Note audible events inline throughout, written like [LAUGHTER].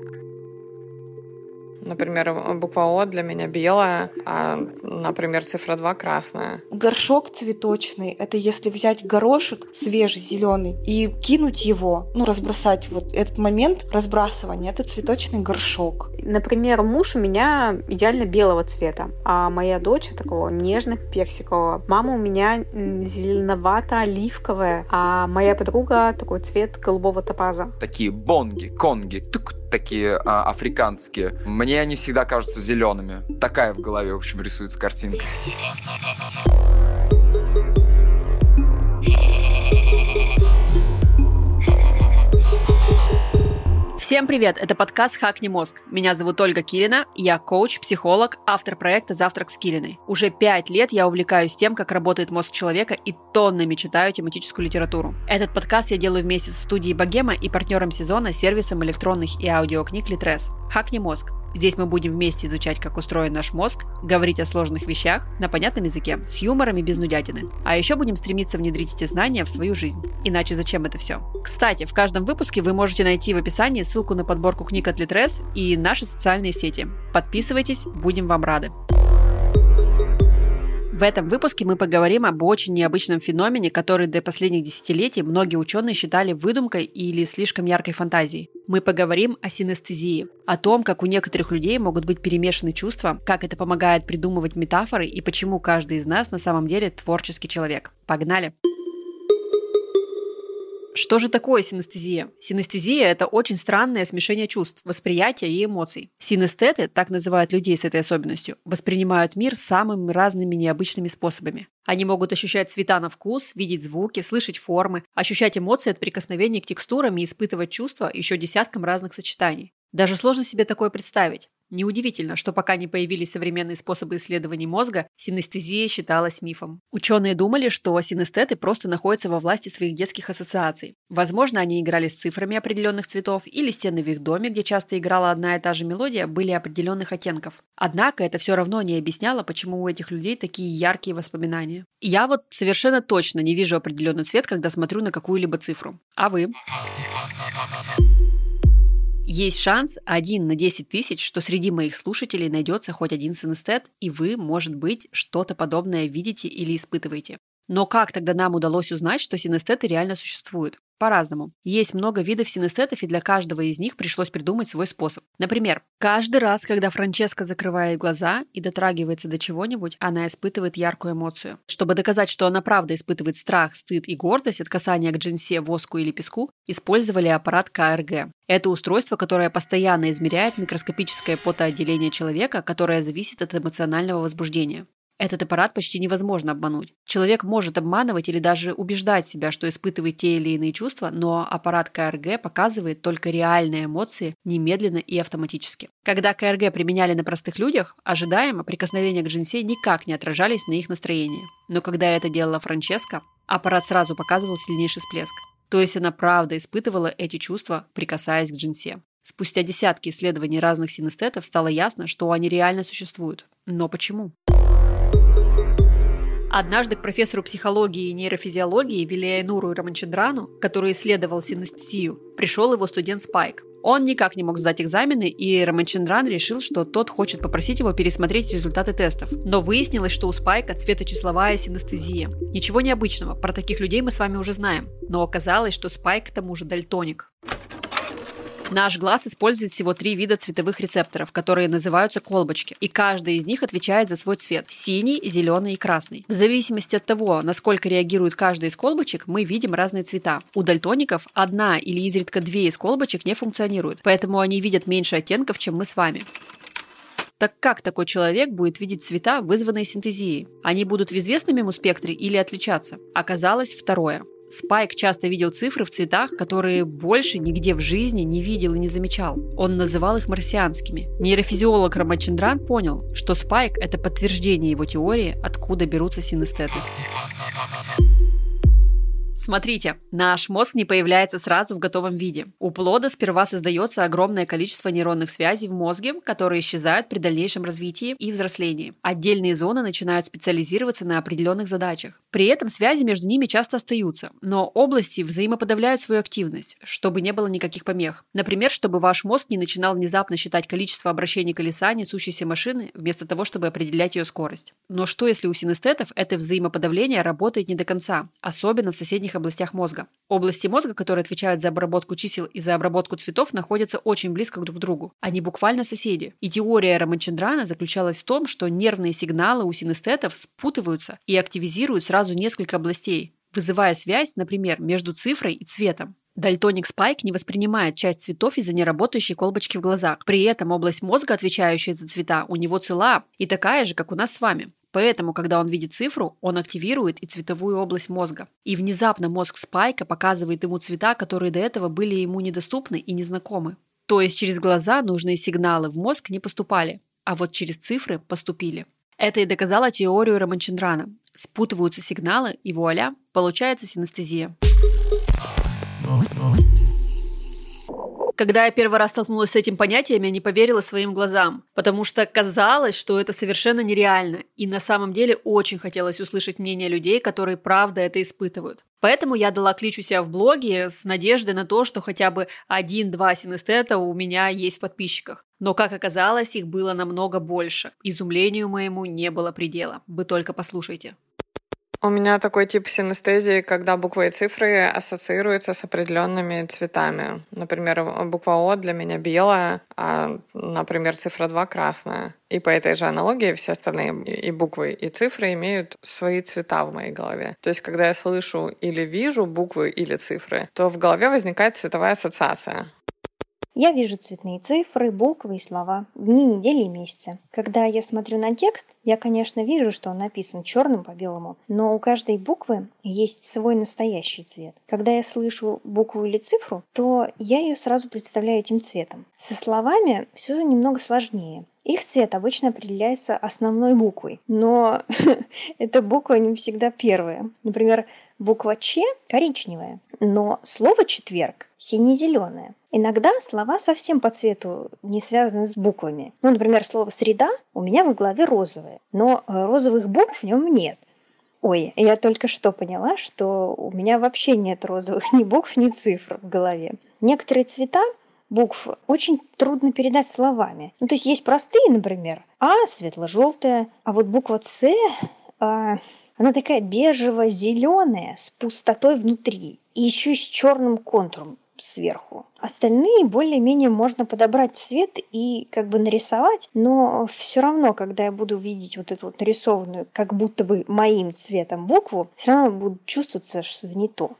Thank you. Например, буква О для меня белая, а, например, цифра 2 красная. Горшок цветочный — это если взять горошек свежий, зеленый, и кинуть его, ну, разбросать вот этот момент разбрасывания, это цветочный горшок. Например, муж у меня идеально белого цвета, а моя дочь такого нежно-персикового. Мама у меня зеленовато-оливковая, а моя подруга такой цвет голубого топаза. Такие бонги, конги, тук, такие а, африканские. Мне мне они всегда кажутся зелеными. Такая в голове, в общем, рисуется картинка. Всем привет! Это подкаст «Хакни мозг». Меня зовут Ольга Килина, я коуч, психолог, автор проекта «Завтрак с Килиной». Уже пять лет я увлекаюсь тем, как работает мозг человека и тоннами читаю тематическую литературу. Этот подкаст я делаю вместе со студией «Богема» и партнером сезона сервисом электронных и аудиокниг «Литрес». «Хакни мозг» Здесь мы будем вместе изучать, как устроен наш мозг, говорить о сложных вещах на понятном языке, с юмором и без нудятины. А еще будем стремиться внедрить эти знания в свою жизнь. Иначе зачем это все? Кстати, в каждом выпуске вы можете найти в описании ссылку на подборку книг от Литрес и наши социальные сети. Подписывайтесь, будем вам рады. В этом выпуске мы поговорим об очень необычном феномене, который до последних десятилетий многие ученые считали выдумкой или слишком яркой фантазией. Мы поговорим о синестезии, о том, как у некоторых людей могут быть перемешаны чувства, как это помогает придумывать метафоры и почему каждый из нас на самом деле творческий человек. Погнали! Что же такое синестезия? Синестезия – это очень странное смешение чувств, восприятия и эмоций. Синестеты, так называют людей с этой особенностью, воспринимают мир самыми разными необычными способами. Они могут ощущать цвета на вкус, видеть звуки, слышать формы, ощущать эмоции от прикосновения к текстурам и испытывать чувства еще десяткам разных сочетаний. Даже сложно себе такое представить. Неудивительно, что пока не появились современные способы исследований мозга, синестезия считалась мифом. Ученые думали, что синестеты просто находятся во власти своих детских ассоциаций. Возможно, они играли с цифрами определенных цветов, или стены в их доме, где часто играла одна и та же мелодия, были определенных оттенков. Однако это все равно не объясняло, почему у этих людей такие яркие воспоминания. я вот совершенно точно не вижу определенный цвет, когда смотрю на какую-либо цифру. А вы? Есть шанс один на 10 тысяч, что среди моих слушателей найдется хоть один синестет, и вы, может быть, что-то подобное видите или испытываете. Но как тогда нам удалось узнать, что синестеты реально существуют? По-разному. Есть много видов синестетов, и для каждого из них пришлось придумать свой способ. Например, каждый раз, когда Франческа закрывает глаза и дотрагивается до чего-нибудь, она испытывает яркую эмоцию. Чтобы доказать, что она правда испытывает страх, стыд и гордость от касания к джинсе, воску или песку, использовали аппарат КРГ. Это устройство, которое постоянно измеряет микроскопическое потоотделение человека, которое зависит от эмоционального возбуждения. Этот аппарат почти невозможно обмануть. Человек может обманывать или даже убеждать себя, что испытывает те или иные чувства, но аппарат КРГ показывает только реальные эмоции немедленно и автоматически. Когда КРГ применяли на простых людях, ожидаемо прикосновения к джинсе никак не отражались на их настроении. Но когда это делала Франческа, аппарат сразу показывал сильнейший всплеск. То есть она правда испытывала эти чувства, прикасаясь к джинсе. Спустя десятки исследований разных синестетов стало ясно, что они реально существуют. Но почему? Однажды к профессору психологии и нейрофизиологии Вилиайнуру Раманчандрану, который исследовал синестезию, пришел его студент Спайк. Он никак не мог сдать экзамены, и Раманчандран решил, что тот хочет попросить его пересмотреть результаты тестов. Но выяснилось, что у Спайка цветочисловая синестезия. Ничего необычного, про таких людей мы с вами уже знаем. Но оказалось, что Спайк к тому же дальтоник. Наш глаз использует всего три вида цветовых рецепторов, которые называются колбочки, и каждый из них отвечает за свой цвет – синий, зеленый и красный. В зависимости от того, насколько реагирует каждый из колбочек, мы видим разные цвета. У дальтоников одна или изредка две из колбочек не функционируют, поэтому они видят меньше оттенков, чем мы с вами. Так как такой человек будет видеть цвета, вызванные синтезией? Они будут в известном ему спектре или отличаться? Оказалось второе. Спайк часто видел цифры в цветах, которые больше нигде в жизни не видел и не замечал. Он называл их марсианскими. Нейрофизиолог Рамачендран понял, что Спайк – это подтверждение его теории, откуда берутся синестеты. Смотрите, наш мозг не появляется сразу в готовом виде. У плода сперва создается огромное количество нейронных связей в мозге, которые исчезают при дальнейшем развитии и взрослении. Отдельные зоны начинают специализироваться на определенных задачах. При этом связи между ними часто остаются, но области взаимоподавляют свою активность, чтобы не было никаких помех. Например, чтобы ваш мозг не начинал внезапно считать количество обращений колеса несущейся машины, вместо того, чтобы определять ее скорость. Но что если у синестетов это взаимоподавление работает не до конца, особенно в соседних областях мозга? Области мозга, которые отвечают за обработку чисел и за обработку цветов, находятся очень близко друг к другу. Они буквально соседи. И теория Рамачандрана заключалась в том, что нервные сигналы у синестетов спутываются и активизируют сразу несколько областей, вызывая связь, например, между цифрой и цветом. Дальтоник Спайк не воспринимает часть цветов из-за неработающей колбочки в глазах. При этом область мозга, отвечающая за цвета, у него цела и такая же, как у нас с вами. Поэтому, когда он видит цифру, он активирует и цветовую область мозга. И внезапно мозг Спайка показывает ему цвета, которые до этого были ему недоступны и незнакомы. То есть через глаза нужные сигналы в мозг не поступали, а вот через цифры поступили. Это и доказало теорию Раманчандрана. Спутываются сигналы, и вуаля, получается синестезия. Когда я первый раз столкнулась с этим понятием, я не поверила своим глазам, потому что казалось, что это совершенно нереально, и на самом деле очень хотелось услышать мнение людей, которые правда это испытывают. Поэтому я дала клич у себя в блоге с надеждой на то, что хотя бы один-два синестета у меня есть в подписчиках. Но, как оказалось, их было намного больше. Изумлению моему не было предела. Вы только послушайте. У меня такой тип синестезии, когда буквы и цифры ассоциируются с определенными цветами. Например, буква О для меня белая, а, например, цифра 2 красная. И по этой же аналогии все остальные и буквы, и цифры имеют свои цвета в моей голове. То есть, когда я слышу или вижу буквы или цифры, то в голове возникает цветовая ассоциация. Я вижу цветные цифры, буквы и слова, дни, недели и месяцы. Когда я смотрю на текст, я, конечно, вижу, что он написан черным по белому, но у каждой буквы есть свой настоящий цвет. Когда я слышу букву или цифру, то я ее сразу представляю этим цветом. Со словами все немного сложнее. Их цвет обычно определяется основной буквой, но [LAUGHS] эта буква не всегда первая. Например, буква Ч коричневая, но слово четверг сине-зеленое. Иногда слова совсем по цвету не связаны с буквами. Ну, например, слово «среда» у меня в голове розовое, но э, розовых букв в нем нет. Ой, я только что поняла, что у меня вообще нет розовых ни букв, ни цифр в голове. Некоторые цвета букв очень трудно передать словами. Ну, то есть есть простые, например, А светло-желтая, а вот буква С, э, она такая бежево-зеленая с пустотой внутри и еще с черным контуром сверху. Остальные более-менее можно подобрать цвет и как бы нарисовать, но все равно, когда я буду видеть вот эту вот нарисованную, как будто бы моим цветом букву, все равно будет чувствоваться что-то не то.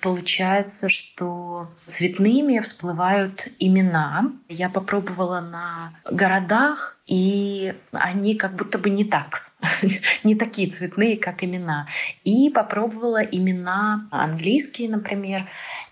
Получается, что цветными всплывают имена. Я попробовала на городах, и они как будто бы не так [LAUGHS] не такие цветные, как имена. И попробовала имена английские, например,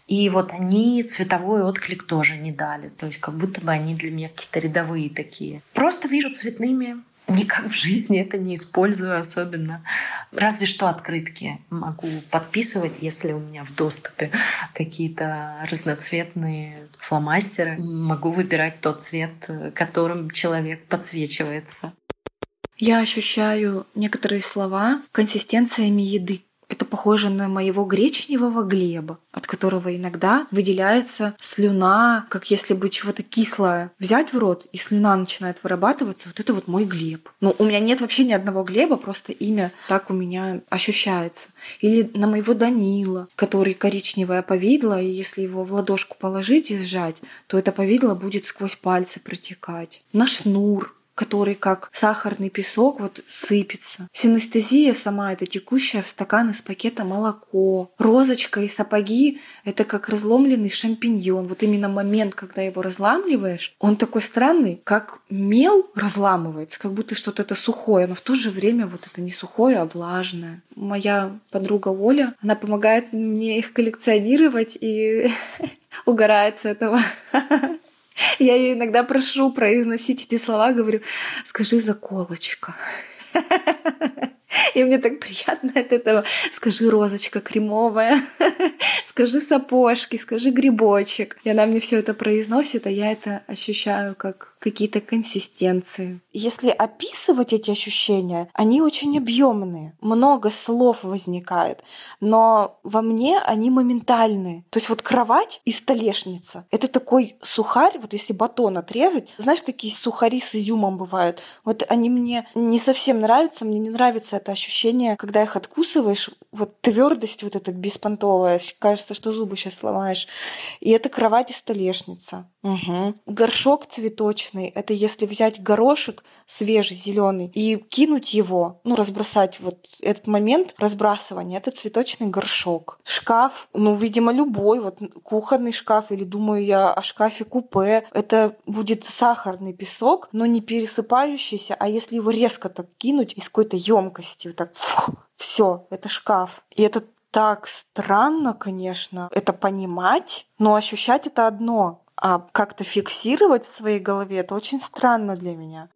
и вот они цветовой отклик тоже не дали. То есть как будто бы они для меня какие-то рядовые такие. Просто вижу цветными. Никак в жизни это не использую особенно. Разве что открытки могу подписывать, если у меня в доступе какие-то разноцветные фломастеры. Могу выбирать тот цвет, которым человек подсвечивается. Я ощущаю некоторые слова консистенциями еды. Это похоже на моего гречневого глеба, от которого иногда выделяется слюна, как если бы чего-то кислое взять в рот, и слюна начинает вырабатываться. Вот это вот мой глеб. Ну, у меня нет вообще ни одного глеба, просто имя так у меня ощущается. Или на моего Данила, который коричневое повидло, и если его в ладошку положить и сжать, то это повидло будет сквозь пальцы протекать. На шнур, который как сахарный песок вот сыпется. Синестезия сама это текущая в стакан из пакета молоко. Розочка и сапоги это как разломленный шампиньон. Вот именно момент, когда его разламливаешь, он такой странный, как мел разламывается, как будто что-то это сухое, но в то же время вот это не сухое, а влажное. Моя подруга Оля, она помогает мне их коллекционировать и [LAUGHS] угорает с этого. [LAUGHS] [LAUGHS] Я ее иногда прошу произносить эти слова, говорю, скажи заколочка. [LAUGHS] И мне так приятно от этого. Скажи розочка кремовая, [LAUGHS] скажи сапожки, скажи грибочек. И она мне все это произносит, а я это ощущаю как какие-то консистенции. Если описывать эти ощущения, они очень объемные. Много слов возникает, но во мне они моментальные. То есть вот кровать и столешница — это такой сухарь, вот если батон отрезать, знаешь, такие сухари с изюмом бывают. Вот они мне не совсем нравятся, мне не нравится это ощущение, когда их откусываешь, вот твердость вот эта беспонтовая, кажется, что зубы сейчас сломаешь. И это кровать и столешница. Угу. Горшок цветочный. Это если взять горошек свежий, зеленый, и кинуть его, ну, разбросать вот этот момент разбрасывания, это цветочный горшок. Шкаф, ну, видимо, любой, вот кухонный шкаф, или думаю я о шкафе купе, это будет сахарный песок, но не пересыпающийся, а если его резко так кинуть из какой-то емкости, вот так, все, это шкаф. И это так странно, конечно, это понимать, но ощущать это одно а как-то фиксировать в своей голове, это очень странно для меня.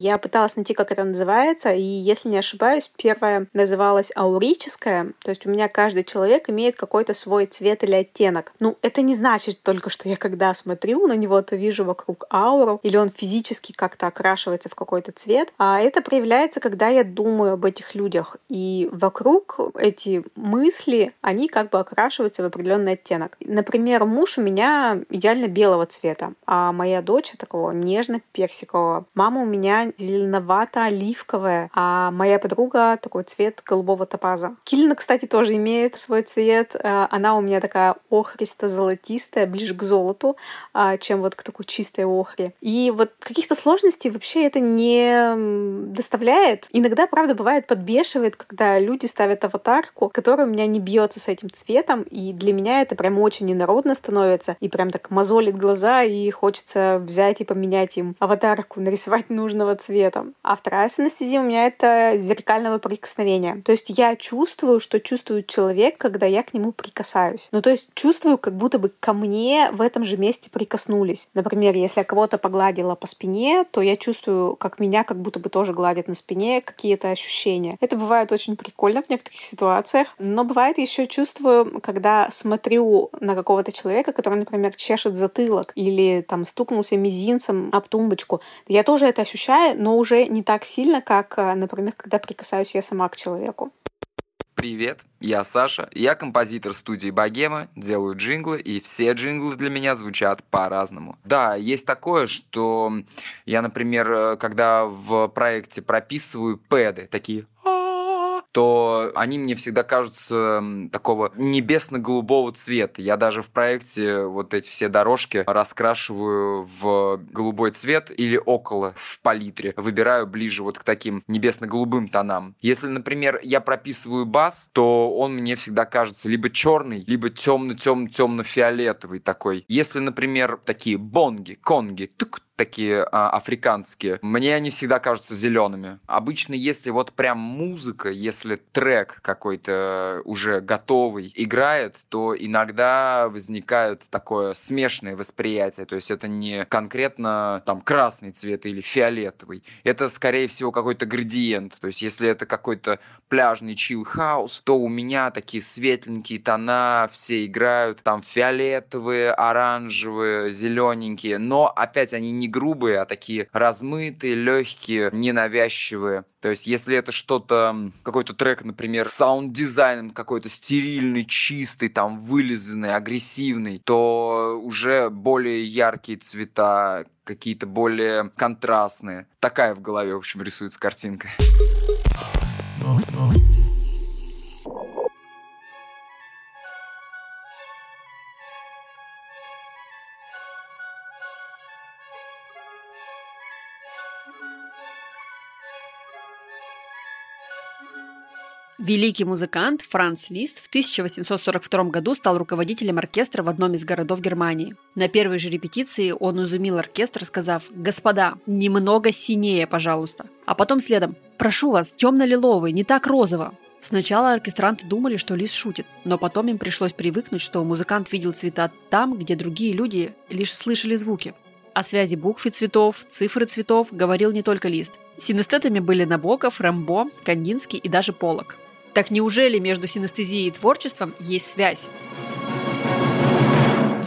Я пыталась найти, как это называется, и, если не ошибаюсь, первая называлась аурическая, то есть у меня каждый человек имеет какой-то свой цвет или оттенок. Ну, это не значит только, что я когда смотрю на него, то вижу вокруг ауру, или он физически как-то окрашивается в какой-то цвет, а это проявляется, когда я думаю об этих людях, и вокруг эти мысли, они как бы окрашиваются в определенный оттенок. Например, муж у меня идеально белого цвета, а моя дочь такого нежно-персикового. Мама у меня зеленовато-оливковая, а моя подруга такой цвет голубого топаза. Килина, кстати, тоже имеет свой цвет. Э, она у меня такая охристо-золотистая, ближе к золоту, а, чем вот к такой чистой охре. И вот каких-то сложностей вообще это не доставляет. Иногда, правда, бывает подбешивает, когда люди ставят аватарку, которая у меня не бьется с этим цветом, и для меня это прям очень ненародно становится, и прям так мозолит глаза, и хочется взять и поменять им аватарку, нарисовать нужного цвета. А вторая синестезия у меня это зеркального прикосновения. То есть я чувствую, что чувствует человек, когда я к нему прикасаюсь. Ну, то есть чувствую, как будто бы ко мне в этом же месте прикоснулись. Например, если я кого-то погладила по спине, то я чувствую, как меня как будто бы тоже гладят на спине, какие-то ощущения. Это бывает очень прикольно в некоторых ситуациях. Но бывает еще чувствую, когда смотрю на какого-то человека, который, например, чешет затылок или там стукнулся мизинцем об тумбочку. Я тоже это ощущаю, но уже не так сильно, как, э, например, когда прикасаюсь я сама к человеку. Привет, я Саша, я композитор студии Богема, делаю джинглы, и все джинглы для меня звучат по-разному. Да, есть такое, что я, например, э, когда в проекте прописываю пэды, такие то они мне всегда кажутся такого небесно-голубого цвета. Я даже в проекте вот эти все дорожки раскрашиваю в голубой цвет или около в палитре. Выбираю ближе вот к таким небесно-голубым тонам. Если, например, я прописываю бас, то он мне всегда кажется либо черный, либо темно-темно-темно-фиолетовый такой. Если, например, такие бонги, конги, тук такие а, африканские, мне они всегда кажутся зелеными. Обычно, если вот прям музыка, если трек какой-то уже готовый играет, то иногда возникает такое смешанное восприятие. То есть это не конкретно там красный цвет или фиолетовый. Это, скорее всего, какой-то градиент. То есть если это какой-то пляжный chill house, то у меня такие светленькие тона, все играют, там фиолетовые, оранжевые, зелененькие, но опять они не грубые, а такие размытые, легкие, ненавязчивые. То есть, если это что-то, какой-то трек, например, саунд-дизайн какой-то стерильный, чистый, там, вылизанный, агрессивный, то уже более яркие цвета, какие-то более контрастные. Такая в голове, в общем, рисуется картинка. Великий музыкант Франц Лист в 1842 году стал руководителем оркестра в одном из городов Германии. На первой же репетиции он изумил оркестр, сказав «Господа, немного синее, пожалуйста». А потом следом «Прошу вас, темно-лиловый, не так розово». Сначала оркестранты думали, что Лист шутит, но потом им пришлось привыкнуть, что музыкант видел цвета там, где другие люди лишь слышали звуки. О связи букв и цветов, цифры цветов говорил не только лист. Синестетами были Набоков, Рэмбо, Кандинский и даже Полок. Так неужели между синестезией и творчеством есть связь?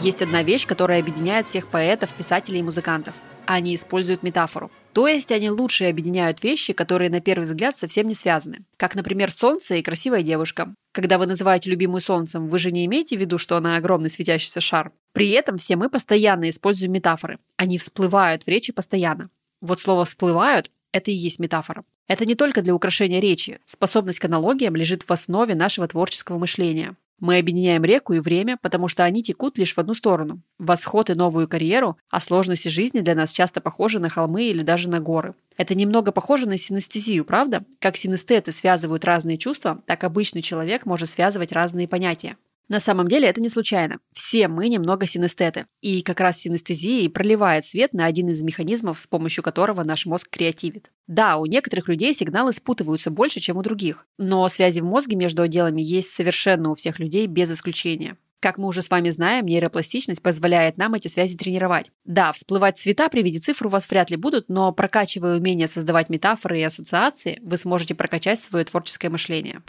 Есть одна вещь, которая объединяет всех поэтов, писателей и музыкантов. Они используют метафору. То есть они лучше объединяют вещи, которые на первый взгляд совсем не связаны. Как, например, солнце и красивая девушка. Когда вы называете любимую солнцем, вы же не имеете в виду, что она огромный светящийся шар. При этом все мы постоянно используем метафоры. Они всплывают в речи постоянно. Вот слово «всплывают» — это и есть метафора. Это не только для украшения речи. Способность к аналогиям лежит в основе нашего творческого мышления. Мы объединяем реку и время, потому что они текут лишь в одну сторону – восход и новую карьеру, а сложности жизни для нас часто похожи на холмы или даже на горы. Это немного похоже на синестезию, правда? Как синестеты связывают разные чувства, так обычный человек может связывать разные понятия. На самом деле это не случайно. Все мы немного синестеты. И как раз синестезия проливает свет на один из механизмов, с помощью которого наш мозг креативит. Да, у некоторых людей сигналы спутываются больше, чем у других. Но связи в мозге между отделами есть совершенно у всех людей без исключения. Как мы уже с вами знаем, нейропластичность позволяет нам эти связи тренировать. Да, всплывать цвета при виде цифр у вас вряд ли будут, но прокачивая умение создавать метафоры и ассоциации, вы сможете прокачать свое творческое мышление.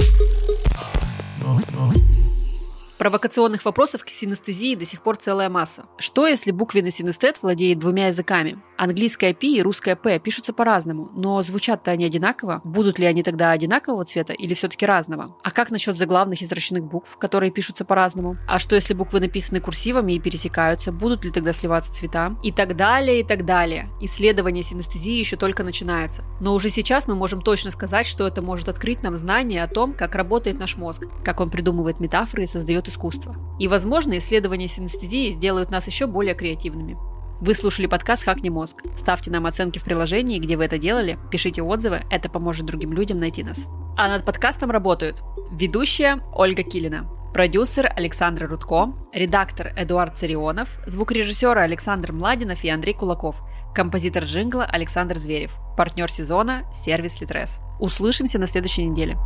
Провокационных вопросов к синестезии до сих пор целая масса. Что, если буквенный синестет владеет двумя языками? Английская P и русская P пишутся по-разному, но звучат-то они одинаково. Будут ли они тогда одинакового цвета или все-таки разного? А как насчет заглавных и зрачных букв, которые пишутся по-разному? А что, если буквы написаны курсивами и пересекаются? Будут ли тогда сливаться цвета? И так далее, и так далее. Исследование синестезии еще только начинается. Но уже сейчас мы можем точно сказать, что это может открыть нам знание о том, как работает наш мозг, как он придумывает метафоры и создает искусства. И, возможно, исследования синестезии сделают нас еще более креативными. Вы слушали подкаст «Хакни мозг». Ставьте нам оценки в приложении, где вы это делали, пишите отзывы, это поможет другим людям найти нас. А над подкастом работают ведущая Ольга Килина, продюсер Александр Рудко, редактор Эдуард Царионов, звукорежиссеры Александр Младинов и Андрей Кулаков, композитор джингла Александр Зверев, партнер сезона – сервис Литрес. Услышимся на следующей неделе.